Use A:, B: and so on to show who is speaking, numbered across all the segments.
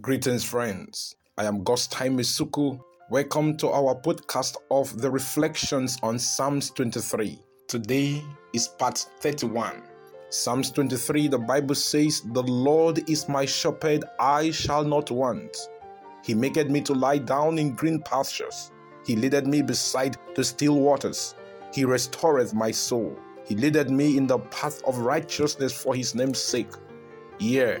A: Greetings, friends. I am Gostai Misuku. Welcome to our podcast of the reflections on Psalms 23. Today is part 31. Psalms 23, the Bible says, The Lord is my shepherd, I shall not want. He maketh me to lie down in green pastures. He leadeth me beside the still waters. He restoreth my soul. He leadeth me in the path of righteousness for his name's sake. Yea,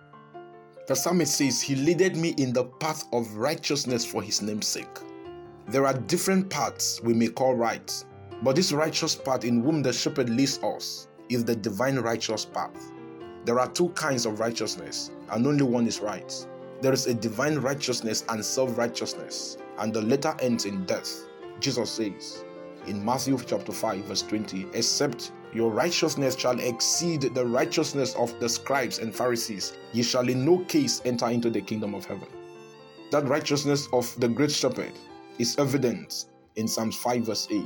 A: The psalmist says, He leaded me in the path of righteousness for His name's sake. There are different paths we may call right, but this righteous path in whom the shepherd leads us is the divine righteous path. There are two kinds of righteousness, and only one is right. There is a divine righteousness and self righteousness, and the latter ends in death. Jesus says in Matthew chapter 5, verse 20, except your righteousness shall exceed the righteousness of the scribes and Pharisees. Ye shall in no case enter into the kingdom of heaven. That righteousness of the great shepherd is evident in Psalms 5, verse 8.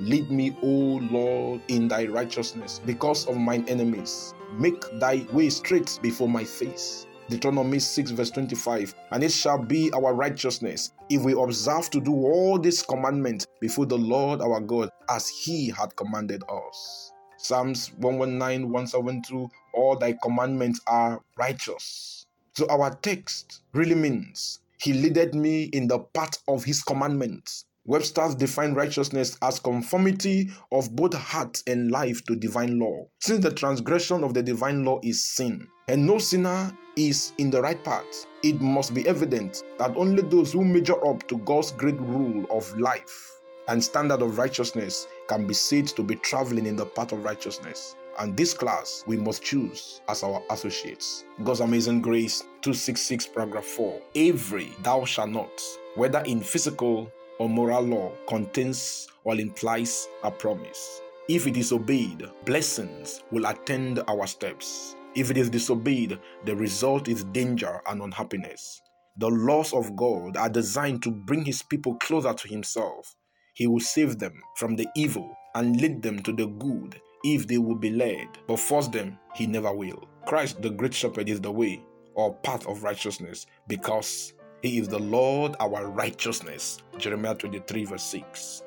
A: Lead me, O Lord, in thy righteousness because of mine enemies. Make thy way straight before my face. Deuteronomy 6, verse 25. And it shall be our righteousness if we observe to do all these commandments before the Lord our God as he had commanded us. Psalms 119, 172, all thy commandments are righteous. So our text really means he leaded me in the path of his commandments. Webster's define righteousness as conformity of both heart and life to divine law. Since the transgression of the divine law is sin, and no sinner is in the right path, it must be evident that only those who measure up to God's great rule of life and standard of righteousness can be said to be traveling in the path of righteousness. And this class we must choose as our associates. God's Amazing Grace 266, paragraph 4. Every thou shalt not, whether in physical or moral law, contains or implies a promise. If it is obeyed, blessings will attend our steps. If it is disobeyed, the result is danger and unhappiness. The laws of God are designed to bring his people closer to himself he will save them from the evil and lead them to the good if they will be led, but force them, he never will. Christ, the great shepherd, is the way or path of righteousness because he is the Lord our righteousness. Jeremiah 23, verse 6.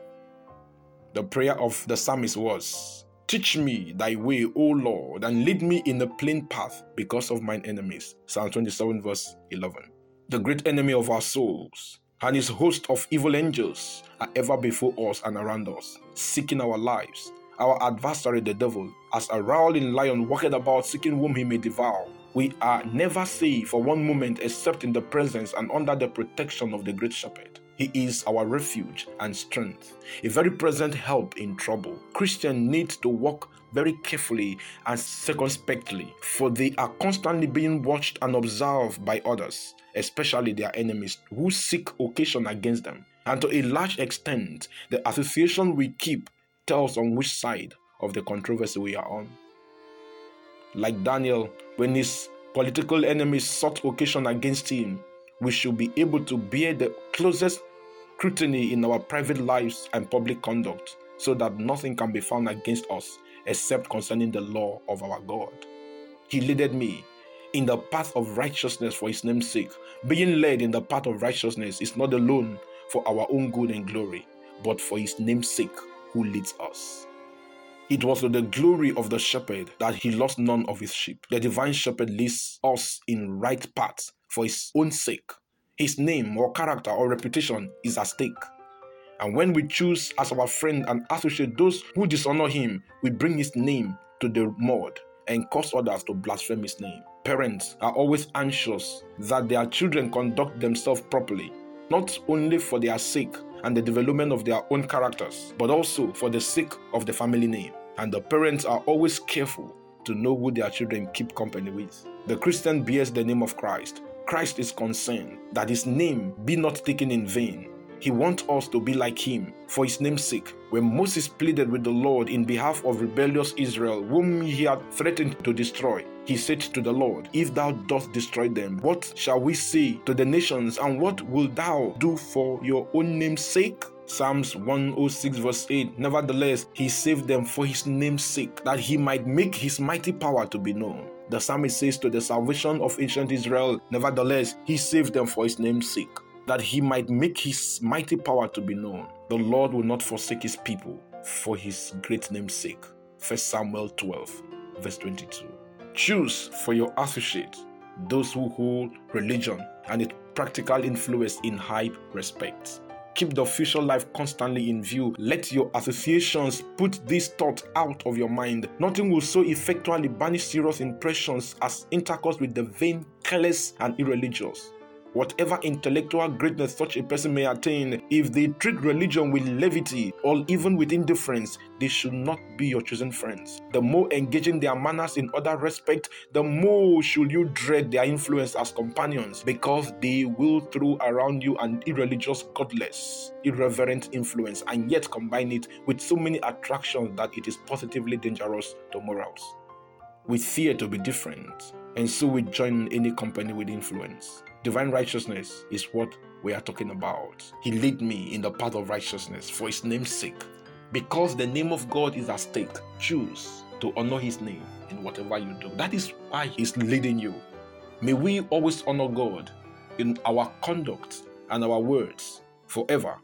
A: The prayer of the psalmist was, Teach me thy way, O Lord, and lead me in the plain path because of mine enemies. Psalm 27, verse 11. The great enemy of our souls and his host of evil angels are ever before us and around us, seeking our lives. Our adversary, the devil, as a rowling lion walketh about seeking whom he may devour. We are never safe for one moment except in the presence and under the protection of the great shepherd. He is our refuge and strength, a very present help in trouble. Christians need to walk very carefully and circumspectly, for they are constantly being watched and observed by others, especially their enemies who seek occasion against them. And to a large extent, the association we keep tells on which side of the controversy we are on. Like Daniel, when his political enemies sought occasion against him, we should be able to bear the closest scrutiny in our private lives and public conduct so that nothing can be found against us except concerning the law of our God. He leaded me in the path of righteousness for his name's sake. Being led in the path of righteousness is not alone for our own good and glory, but for his name's sake who leads us. It was to the glory of the shepherd that he lost none of his sheep. The divine shepherd leads us in right paths for his own sake his name or character or reputation is at stake. And when we choose as our friend and associate those who dishonor him, we bring his name to the mud and cause others to blaspheme his name. Parents are always anxious that their children conduct themselves properly, not only for their sake and the development of their own characters, but also for the sake of the family name. And the parents are always careful to know who their children keep company with. The Christian bears the name of Christ, Christ is concerned, that his name be not taken in vain. He wants us to be like him for his name's sake. When Moses pleaded with the Lord in behalf of rebellious Israel, whom he had threatened to destroy, he said to the Lord, If thou dost destroy them, what shall we say to the nations, and what wilt thou do for your own name's sake? Psalms 106, verse 8 Nevertheless, he saved them for his name's sake, that he might make his mighty power to be known. The psalmist says to the salvation of ancient Israel, Nevertheless, he saved them for his name's sake that he might make his mighty power to be known. The Lord will not forsake his people for his great name's sake. 1 Samuel 12, verse 22. Choose for your associate those who hold religion and its practical influence in high respect. Keep the official life constantly in view. Let your associations put this thought out of your mind. Nothing will so effectually banish serious impressions as intercourse with the vain, careless, and irreligious whatever intellectual greatness such a person may attain, if they treat religion with levity or even with indifference, they should not be your chosen friends. The more engaging their manners in other respect, the more should you dread their influence as companions, because they will throw around you an irreligious, godless, irreverent influence and yet combine it with so many attractions that it is positively dangerous to morals. We fear to be different, and so we join any company with influence. Divine righteousness is what we are talking about. He lead me in the path of righteousness for his name's sake. Because the name of God is at stake, choose to honor his name in whatever you do. That is why he's leading you. May we always honor God in our conduct and our words forever.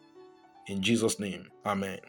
A: In Jesus' name, Amen.